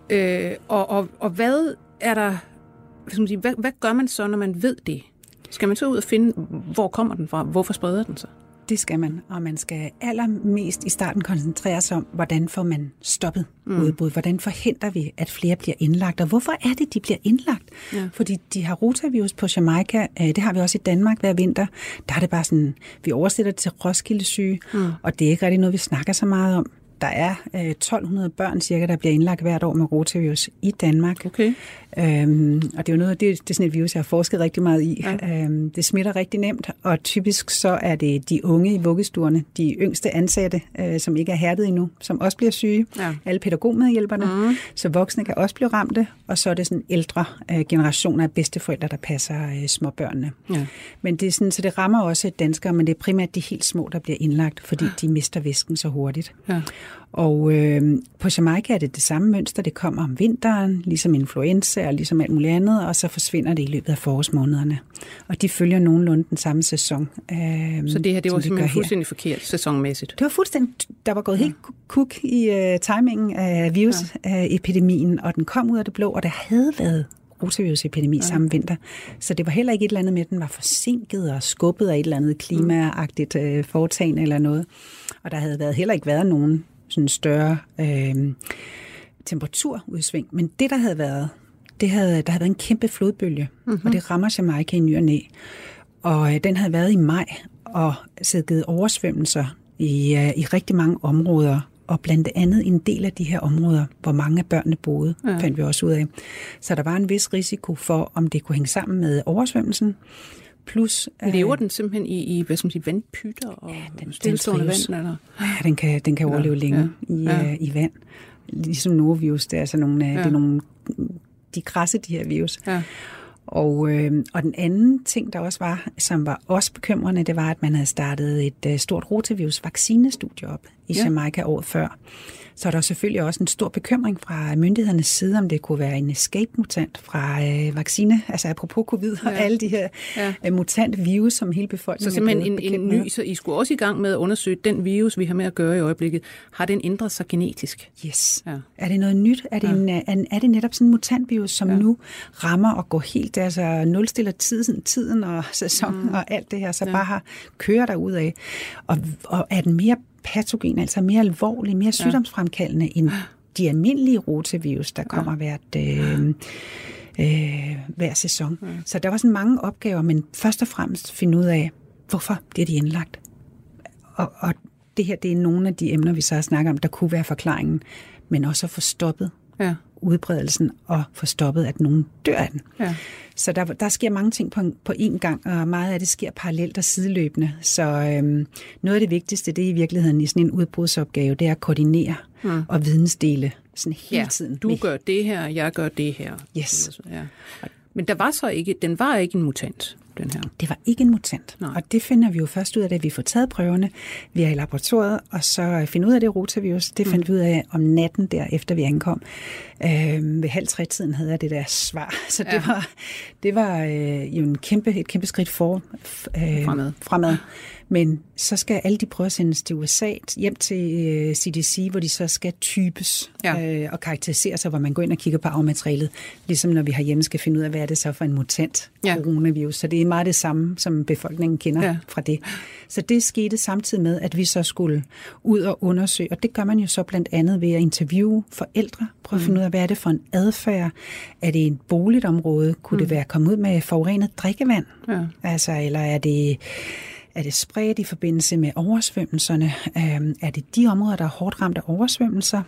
ja. Øh, og, og, og hvad er der, skal man sige, hvad, hvad gør man så, når man ved det? Skal man så ud og finde, hvor kommer den fra? Hvorfor spreder den sig? Det skal man, og man skal allermest i starten koncentrere sig om, hvordan får man stoppet mm. udbrud? Hvordan forhindrer vi, at flere bliver indlagt? Og hvorfor er det, de bliver indlagt? Ja. Fordi de har rotavirus på Jamaica, øh, det har vi også i Danmark hver vinter. Der er det bare sådan, vi oversætter det til Roskilde syge, mm. og det er ikke rigtig noget, vi snakker så meget om. Der er øh, 1200 børn cirka, der bliver indlagt hvert år med rotavirus i Danmark. Okay. Øhm, og det er jo noget, det, det er sådan et virus, jeg har forsket rigtig meget i. Ja. Øhm, det smitter rigtig nemt, og typisk så er det de unge i vuggestuerne, de yngste ansatte, øh, som ikke er hærdet endnu, som også bliver syge. Ja. Alle pædagogmedhjælperne, mm. så voksne kan også blive ramte, og så er det sådan ældre øh, generationer af bedsteforældre, der passer øh, småbørnene. Ja. Men det er sådan, så det rammer også danskere, men det er primært de helt små, der bliver indlagt, fordi de mister væsken så hurtigt. Ja. Og øh, på Jamaica er det det samme mønster. Det kommer om vinteren, ligesom influenza og ligesom alt muligt andet, og så forsvinder det i løbet af forårsmånederne. Og de følger nogenlunde den samme sæson. Øh, Så det her, det var simpelthen her. fuldstændig forkert sæsonmæssigt. Det var fuldstændig, der var gået helt kuk i uh, timingen af virusepidemien, og den kom ud af det blå, og der havde været rotavirusepidemi ja. samme vinter. Så det var heller ikke et eller andet med, at den var forsinket og skubbet af et eller andet klimaagtigt uh, foretagende eller noget. Og der havde været, heller ikke været nogen sådan større øh, temperaturudsving. Men det, der havde været, det havde, der havde været en kæmpe flodbølge, mm-hmm. og det rammer Jamaica i ny og næ. Og øh, den havde været i maj, og givet oversvømmelser i, øh, i rigtig mange områder, og blandt andet en del af de her områder, hvor mange af børnene boede, ja. fandt vi også ud af. Så der var en vis risiko for, om det kunne hænge sammen med oversvømmelsen. Plus, Lever den simpelthen i, i hvad skal man sige, vandpytter og ja, den- den stillestående trives. vand? Eller? Ja, den kan, den kan overleve Ja, længe ja, i, ja. øh, i vand. Ligesom norovirus, det er altså nogle, ja. det er nogle de græsse, de her virus. Ja. Og, øh, og den anden ting, der også var, som var også bekymrende, det var, at man havde startet et øh, stort rotavirus vaccinestudie op i Ja. Jamaica året før. Så er der selvfølgelig også en stor bekymring fra myndighedernes side, om det kunne være en escape-mutant fra øh, vaccine, altså apropos covid og Ja. alle de her Ja. ja. mutant virus, som hele befolkningen Så simpelthen en, en med. ny, så I skulle også i gang med at undersøge den virus, vi har med at gøre i øjeblikket. Har den ændret sig genetisk? Yes. Ja. Er det noget nyt? Er det, ja. en, er, er det netop sådan en mutantvirus, som Ja. nu rammer og går helt, altså nulstiller tiden, tiden og sæsonen mm. og alt det her, så ja. bare har, kører der ud af. Og, og er den mere patogen, altså mere alvorlig, mere sygdomsfremkaldende end de almindelige rotavirus, der kommer hvert... Øh, øh, hver sæson. Mm. Så der var sådan mange opgaver, men først og fremmest finde ud af, hvorfor bliver de indlagt? Og, og det her, det er nogle af de emner, vi så har snakket om, der kunne være forklaringen, men også at få stoppet Ja. Udbredelsen og få stoppet, at nogen dør af den. Ja. Så der, der sker mange ting på, på én gang, og meget af det sker parallelt og sideløbende. Så øhm, noget af det vigtigste, det er i virkeligheden i sådan en udbrudsopgave, det er at koordinere mm. og vidensdele sådan hele ja. tiden. Du gør det her, jeg gør det her. Yes. Ja. Men der var så ikke, den var ikke en mutant, den her. Det var ikke en mutant. Nej. Og det finder vi jo først ud af, da vi får taget prøverne. Vi er i laboratoriet, og så finder ud af det rotavirus. Det fandt vi ud af om natten der, efter vi ankom. Øh, ved halv tre tiden havde jeg det der svar. Så det Ja. var, det var øh, jo en kæmpe, et kæmpe skridt for, øh, Fremad. fremad. Men så skal alle de prøver sendes til USA, hjem til øh, CDC, hvor de så skal types Ja. øh, og karakterisere sig, hvor man går ind og kigger på arvematerialet. Ligesom når vi herhjemme skal finde ud af, hvad er det så for en mutant Ja. coronavirus. Så det er meget det samme, som befolkningen kender Ja. fra det. Så det skete samtidig med, at vi så skulle ud og undersøge, og det gør man jo så blandt andet ved at interviewe forældre, prøve at finde ud af, hvad er det for en adfærd? Er det et boligt område? Kunne mm. det være kommet ud med forurenet drikkevand? Ja. Altså, eller er det, er det spredt i forbindelse med oversvømmelserne? Øhm, er det de områder, der er hårdt ramt af oversvømmelser?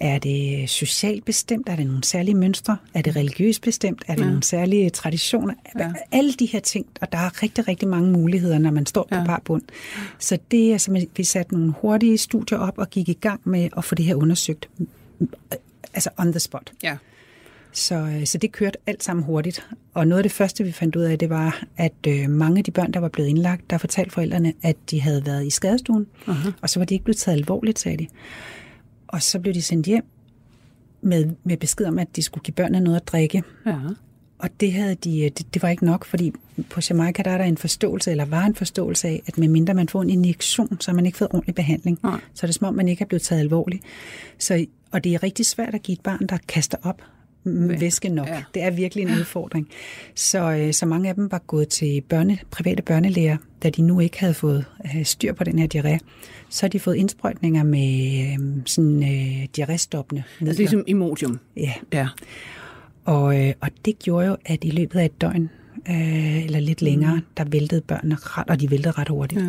Er det socialt bestemt? Er det nogle særlige mønstre? Er det religiøst bestemt? Er det ja. nogle særlige traditioner? Ja. Alle de her ting, og der er rigtig, rigtig mange muligheder, når man står på Ja. ja. bar bund. Så det er simpelthen, vi satte nogle hurtige studier op og gik i gang med at få det her undersøgt. Altså on the spot. Ja. Så, øh, så det kørte alt sammen hurtigt. Og noget af det første, vi fandt ud af, det var, at øh, mange af de børn, der var blevet indlagt, der fortalte forældrene, at de havde været i skadestuen, uh-huh. og så var de ikke blevet taget alvorligt, sagde de. Og så blev de sendt hjem med, med besked om, at de skulle give børnene noget at drikke. Ja. Og det, havde de, øh, det, det var ikke nok, fordi på Jamaica der er der en forståelse, eller var en forståelse af, at medmindre man får en injektion, så har man ikke fået ordentlig behandling. Nej. Så er det som om, man ikke er blevet taget alvorligt. Så, og det er rigtig svært at give et barn, der kaster op væske nok. Ja. Det er virkelig en udfordring. Så, øh, så mange af dem var gået til børne, private børnelæger, da de nu ikke havde fået øh, styr på den her diarré. Så har de fået indsprøjtninger med øh, sådan øh, diarréstoppende midler. Altså ligesom Imodium. Ja, Ja. og, øh, og det gjorde jo, at i løbet af et døgn, øh, eller lidt længere, mm. der væltede børnene ret, og de væltede ret hurtigt. Ja.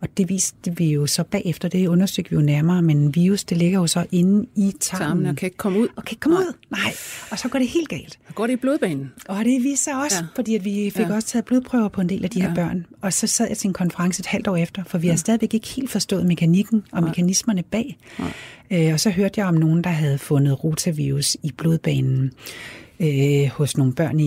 Og det viste vi jo så bagefter, det undersøgte vi jo nærmere, men virus, det ligger jo så inde i tarmen. tarmen og kan ikke komme ud. Og kan ikke komme Nej. ud, nej. Og så går det helt galt. Så går det i blodbanen. Og det viste sig også, ja. fordi at vi fik ja. også taget blodprøver på en del af de ja. her børn. Og så sad jeg til en konference et halvt år efter, for vi ja. har stadigvæk ikke helt forstået mekanikken og Nej. mekanismerne bag. Nej. Øh, og så hørte jeg om nogen, der havde fundet rotavirus i blodbanen øh, hos nogle børn i,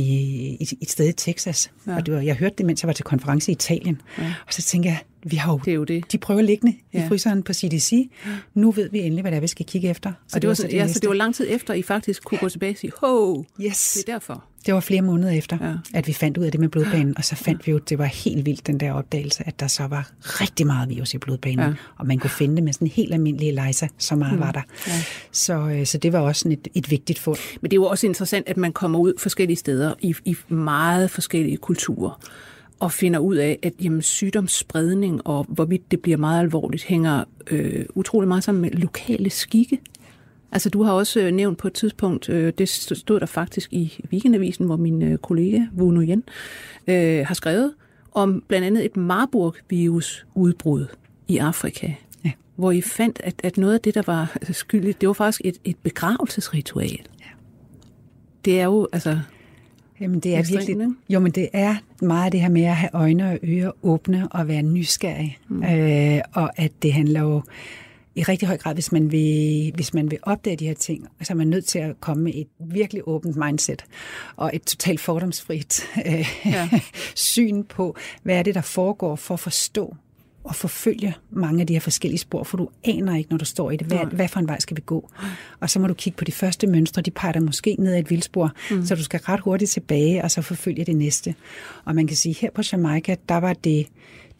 i, et sted i Texas. Ja. Og det var, jeg hørte det, mens jeg var til konference i Italien. Ja. Og så tænker jeg, vi har jo, det er jo det. de prøver liggende ja. i fryseren på CDC. Nu ved vi endelig, hvad det er, vi skal kigge efter. Så, det, var, så, det, ja, så det var lang tid efter, I faktisk kunne gå tilbage og sige, ho, yes. det er derfor. Det var flere måneder efter, ja. at vi fandt ud af det med blodbanen, og så fandt vi jo, det var helt vildt, den der opdagelse, at der så var rigtig meget virus i blodbanen, ja. og man kunne finde det med sådan en helt almindelig ELISA, så meget mm. var der. Ja. Så, øh, så det var også sådan et, et vigtigt fund. Men det er jo også interessant, at man kommer ud forskellige steder i, i meget forskellige kulturer og finder ud af, at jamen, sygdomsspredning og hvorvidt det bliver meget alvorligt, hænger øh, utrolig meget sammen med lokale skikke. Altså du har også øh, nævnt på et tidspunkt, øh, det stod der faktisk i Weekendavisen, hvor min øh, kollega Wu Nguyen øh, har skrevet om blandt andet et Marburg-virus udbrud i Afrika. Ja. Hvor I fandt, at, at noget af det, der var skyldigt, det var faktisk et, et begravelsesritual. Ja. Det er jo, altså, Jamen det er virkelig, jo, men det er meget det her med at have øjne og ører åbne og være nysgerrig. Mm. Øh, og at det handler jo i rigtig høj grad, hvis man vil, hvis man vil opdage de her ting, så er man nødt til at komme med et virkelig åbent mindset og et totalt fordomsfrit øh, ja. syn på, hvad er det, der foregår for at forstå og forfølge mange af de her forskellige spor, for du aner ikke, når du står i det, hvad, hvad for en vej skal vi gå. Og så må du kigge på de første mønstre, de peger måske ned ad et vildspor, mm. så du skal ret hurtigt tilbage, og så forfølge det næste. Og man kan sige, her på Jamaica, der var det,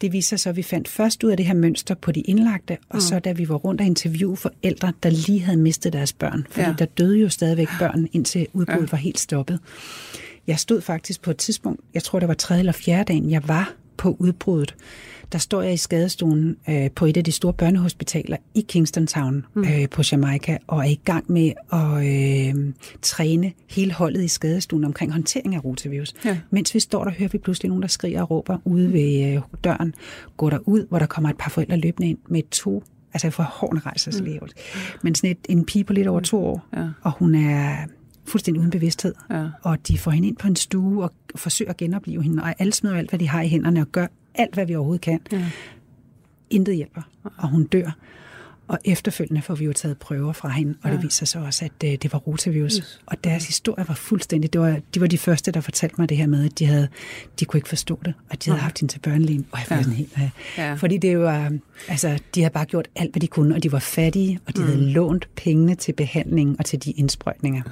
det viser sig, at vi fandt først ud af det her mønster på de indlagte, og mm. så da vi var rundt og interviewe forældre, der lige havde mistet deres børn. Fordi ja. der døde jo stadigvæk børn, indtil udbruddet ja. var helt stoppet. Jeg stod faktisk på et tidspunkt, jeg tror det var tredje eller fjerde dagen, jeg var på udbruddet der står jeg i skadestuen øh, på et af de store børnehospitaler i Kingston Town mm. øh, på Jamaica, og er i gang med at øh, træne hele holdet i skadestuen omkring håndtering af rotavirus. Ja. Mens vi står der, hører vi pludselig nogen, der skriger og råber ude ved øh, døren. Går der ud, hvor der kommer et par forældre løbende ind med to altså for hården rejser sig mm. Men sådan et, en pige på lidt over to år, ja. og hun er fuldstændig uden bevidsthed. Ja. Og de får hende ind på en stue og forsøger at genopleve hende, og alle smider alt, hvad de har i hænderne, og gør alt, hvad vi overhovedet kan. Ja. Intet hjælper, og hun dør. Og efterfølgende får vi jo taget prøver fra hende, og ja. det viser sig også, at øh, det var rotavirus. Yes. Og deres historie var fuldstændig... Det var, de var de første, der fortalte mig det her med, at de, havde, de kunne ikke forstå det, og de havde ja. haft hende til børnelægen. Og jeg ja. sådan helt... Ja. Ja. Fordi det var... Altså, de havde bare gjort alt, hvad de kunne, og de var fattige, og de mm. havde lånt pengene til behandling og til de indsprøjtninger.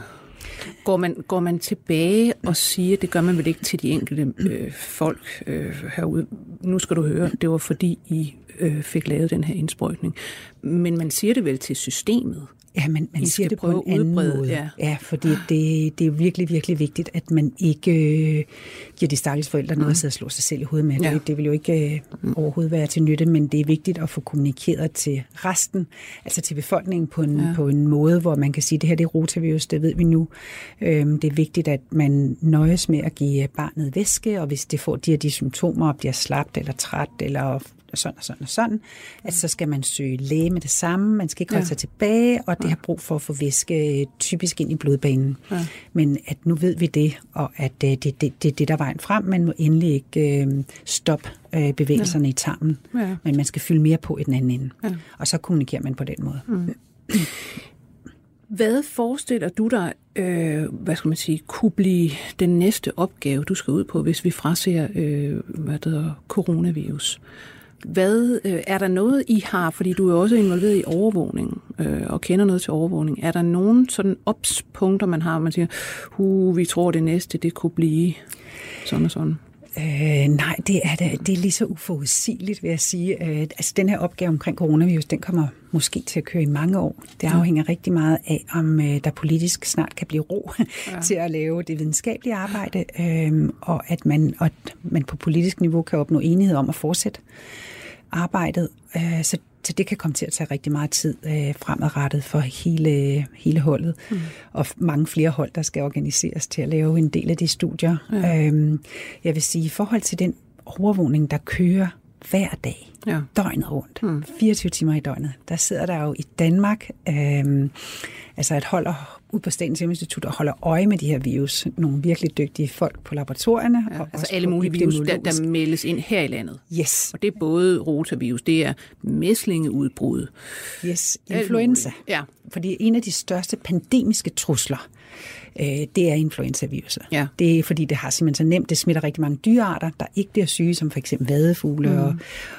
Går man, går man tilbage og siger, det gør man vel ikke til de enkelte øh, folk øh, herude, nu skal du høre, det var fordi I øh, fik lavet den her indsprøjtning. Men man siger det vel til systemet? Ja, man, man siger det på en anden udbrede, måde. Ja, ja fordi det, det er virkelig, virkelig vigtigt, at man ikke øh, giver de stakkels forældre noget mm. at sidde og slå sig selv i hovedet med. Ja. Det, det vil jo ikke øh, mm. overhovedet være til nytte, men det er vigtigt at få kommunikeret til resten, altså til befolkningen på en, ja. på en måde, hvor man kan sige, det her det er rotavirus, det ved vi nu. Øhm, det er vigtigt, at man nøjes med at give barnet væske, og hvis det får de her de symptomer, og bliver slapt eller træt eller og sådan og sådan og sådan, at så skal man søge læge med det samme, man skal ikke holde ja. sig tilbage, og det har brug for at få væske øh, typisk ind i blodbanen. Ja. Men at nu ved vi det, og at det er det, det, det, det, der er vejen frem, man må endelig ikke øh, stoppe øh, bevægelserne ja. i tarmen, ja. men man skal fylde mere på i den anden ende. Ja. Og så kommunikerer man på den måde. Mm. Hvad forestiller du dig, øh, hvad skal man sige, kunne blive den næste opgave, du skal ud på, hvis vi fraser øh, hvad det hedder, coronavirus? Hvad, øh, er der noget, I har, fordi du er også involveret i overvågning øh, og kender noget til overvågning, er der nogen sådan opspunkter, man har, man siger, hu, vi tror det næste, det kunne blive sådan og sådan? Øh, nej, det er, det, det er lige så uforudsigeligt, vil jeg sige. Øh, altså, den her opgave omkring coronavirus, den kommer måske til at køre i mange år. Det afhænger ja. rigtig meget af, om øh, der politisk snart kan blive ro ja. til at lave det videnskabelige arbejde, øh, og at man, og at man på politisk niveau kan opnå enighed om at fortsætte arbejdet. Øh, så så det kan komme til at tage rigtig meget tid øh, fremadrettet for hele, hele holdet, mm. og mange flere hold, der skal organiseres til at lave en del af de studier. Ja. Øhm, jeg vil sige, i forhold til den overvågning, der kører hver dag, ja. døgnet rundt, mm. 24 timer i døgnet, der sidder der jo i Danmark øhm, altså et hold ud på Statens Serum Institut og holder øje med de her virus. Nogle virkelig dygtige folk på laboratorierne. Ja, og altså alle mulige virus, der, der meldes ind her i landet. Yes. Og det er både rotavirus, det er mæslingeudbrud. Yes, influenza. Ja. Fordi en af de største pandemiske trusler, øh, det er influenzaviruset. Ja. Det er fordi, det har simpelthen så nemt, det smitter rigtig mange dyrearter, der ikke bliver syge, som for eksempel vadefugle mm. og,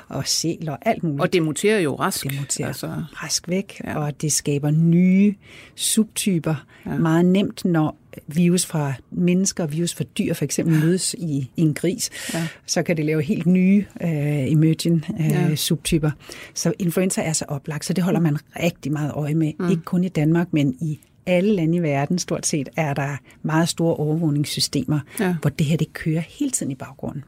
og sæler og alt muligt. Og det muterer jo rask. Det muterer altså... rask væk, ja. og det skaber nye subtyper ja. meget nemt, når virus fra mennesker og virus fra dyr for eksempel mødes i, i en gris, ja. så kan det lave helt nye uh, emerging uh, ja. subtyper. Så influenza er så oplagt, så det holder man rigtig meget øje med. Mm. Ikke kun i Danmark, men i alle lande i verden stort set er der meget store overvågningssystemer, ja. hvor det her det kører hele tiden i baggrunden.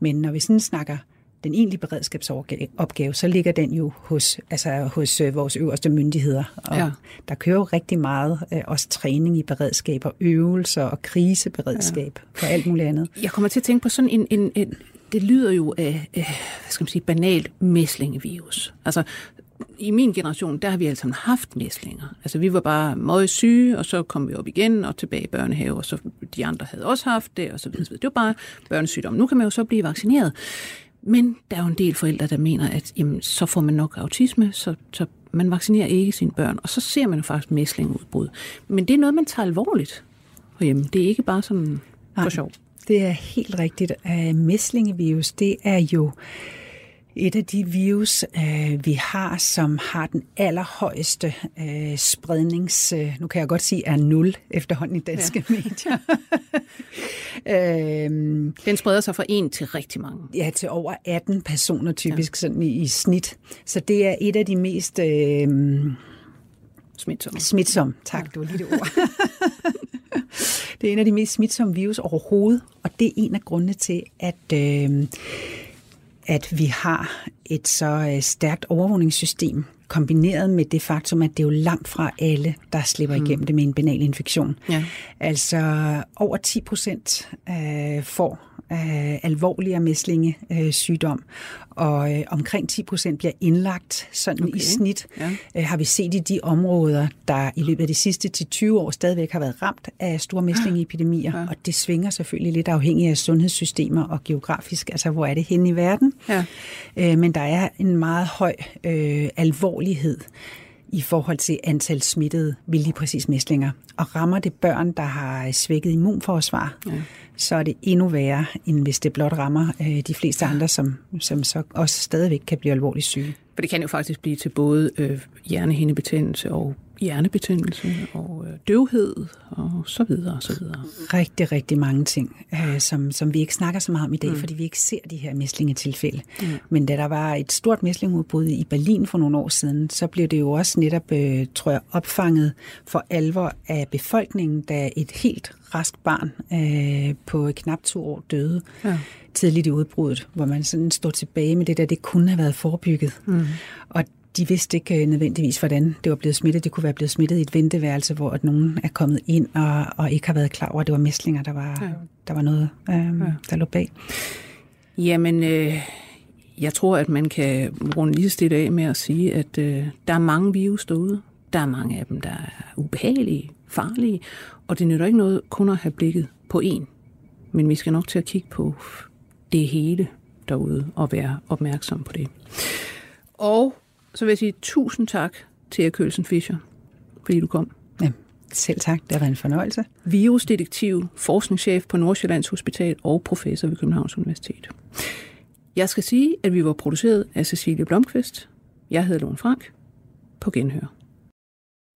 Men når vi sådan snakker den egentlige beredskabsopgave, så ligger den jo hos, altså hos øh, vores øverste myndigheder. Og ja. der kører jo rigtig meget øh, også træning i beredskab og øvelser og kriseberedskab ja. og alt muligt andet. Jeg kommer til at tænke på sådan en, en, en det lyder jo af, hvad skal man sige, banalt mæslingevirus. Altså, i min generation, der har vi altså haft mæslinger. Altså vi var bare meget syge, og så kom vi op igen og tilbage i børnehave, og så de andre havde også haft det, og så videre. Det var bare børnesygdom. Nu kan man jo så blive vaccineret. Men der er jo en del forældre, der mener, at jamen, så får man nok autisme, så, så man vaccinerer ikke sine børn. Og så ser man jo faktisk mæslingudbrud. Men det er noget, man tager alvorligt hjemme. Det er ikke bare sådan for sjov. Det er helt rigtigt. Uh, mæslingevirus, det er jo et af de virus, øh, vi har, som har den allerhøjeste øh, sprednings... Øh, nu kan jeg godt sige, er nul efterhånden i danske ja. medier. øhm, den spreder sig fra en til rigtig mange. Ja, til over 18 personer typisk ja. sådan i, i snit. Så det er et af de mest... Øh, Smitsomme. Smitsomme, tak, ja. det var lige det ord. det er en af de mest smitsomme virus overhovedet, og det er en af grundene til, at... Øh, at vi har et så øh, stærkt overvågningssystem, kombineret med det faktum, at det er jo langt fra alle, der slipper mm. igennem det med en banal infektion. Ja. Altså over 10 procent øh, får øh, alvorligere mæslinge øh, sygdom, og øh, omkring 10 procent bliver indlagt sådan okay. i snit, ja. øh, har vi set i de områder, der i løbet af de sidste til 20 år stadigvæk har været ramt af store mæslingeepidemier, ja. og det svinger selvfølgelig lidt afhængig af sundhedssystemer og geografisk, altså hvor er det henne i verden. Ja. Øh, men der er en meget høj øh, alvorlighed i forhold til antal smittede ved lige præcis mæslinger. Og rammer det børn, der har svækket immunforsvar, ja. Så er det endnu værre, end hvis det blot rammer øh, de fleste andre, som, som så også stadigvæk kan blive alvorligt syge. For det kan jo faktisk blive til både øh, hjernehindebetændelse og hjernebetændelse og øh, døvhed og så videre og så videre. Rigtig, rigtig mange ting, øh, som, som vi ikke snakker så meget om i dag, mm. fordi vi ikke ser de her mæslingetilfælde. Mm. Men da der var et stort mæslingudbrud i Berlin for nogle år siden, så blev det jo også netop, øh, tror jeg, opfanget for alvor af befolkningen, da et helt rask barn øh, på knap to år døde. Ja tidligt i udbruddet, hvor man sådan står tilbage med det der, det kunne have været forebygget. Mm. Og de vidste ikke øh, nødvendigvis, hvordan det var blevet smittet. Det kunne være blevet smittet i et venteværelse, hvor at nogen er kommet ind og, og ikke har været klar over, at det var mæslinger, der var, ja. der var noget, øh, ja. der lå bag. Jamen, øh, jeg tror, at man kan runde lige stille af med at sige, at øh, der er mange virus derude. Der er mange af dem, der er ubehagelige, farlige, og det nytter ikke noget kun at have blikket på én. Men vi skal nok til at kigge på det hele derude og være opmærksom på det. Og så vil jeg sige tusind tak til Kølsen Fischer, fordi du kom. Ja, selv tak. Det været en fornøjelse. Virusdetektiv, forskningschef på Nordsjællands Hospital og professor ved Københavns Universitet. Jeg skal sige, at vi var produceret af Cecilie Blomqvist. Jeg hedder Lone Frank. På genhør.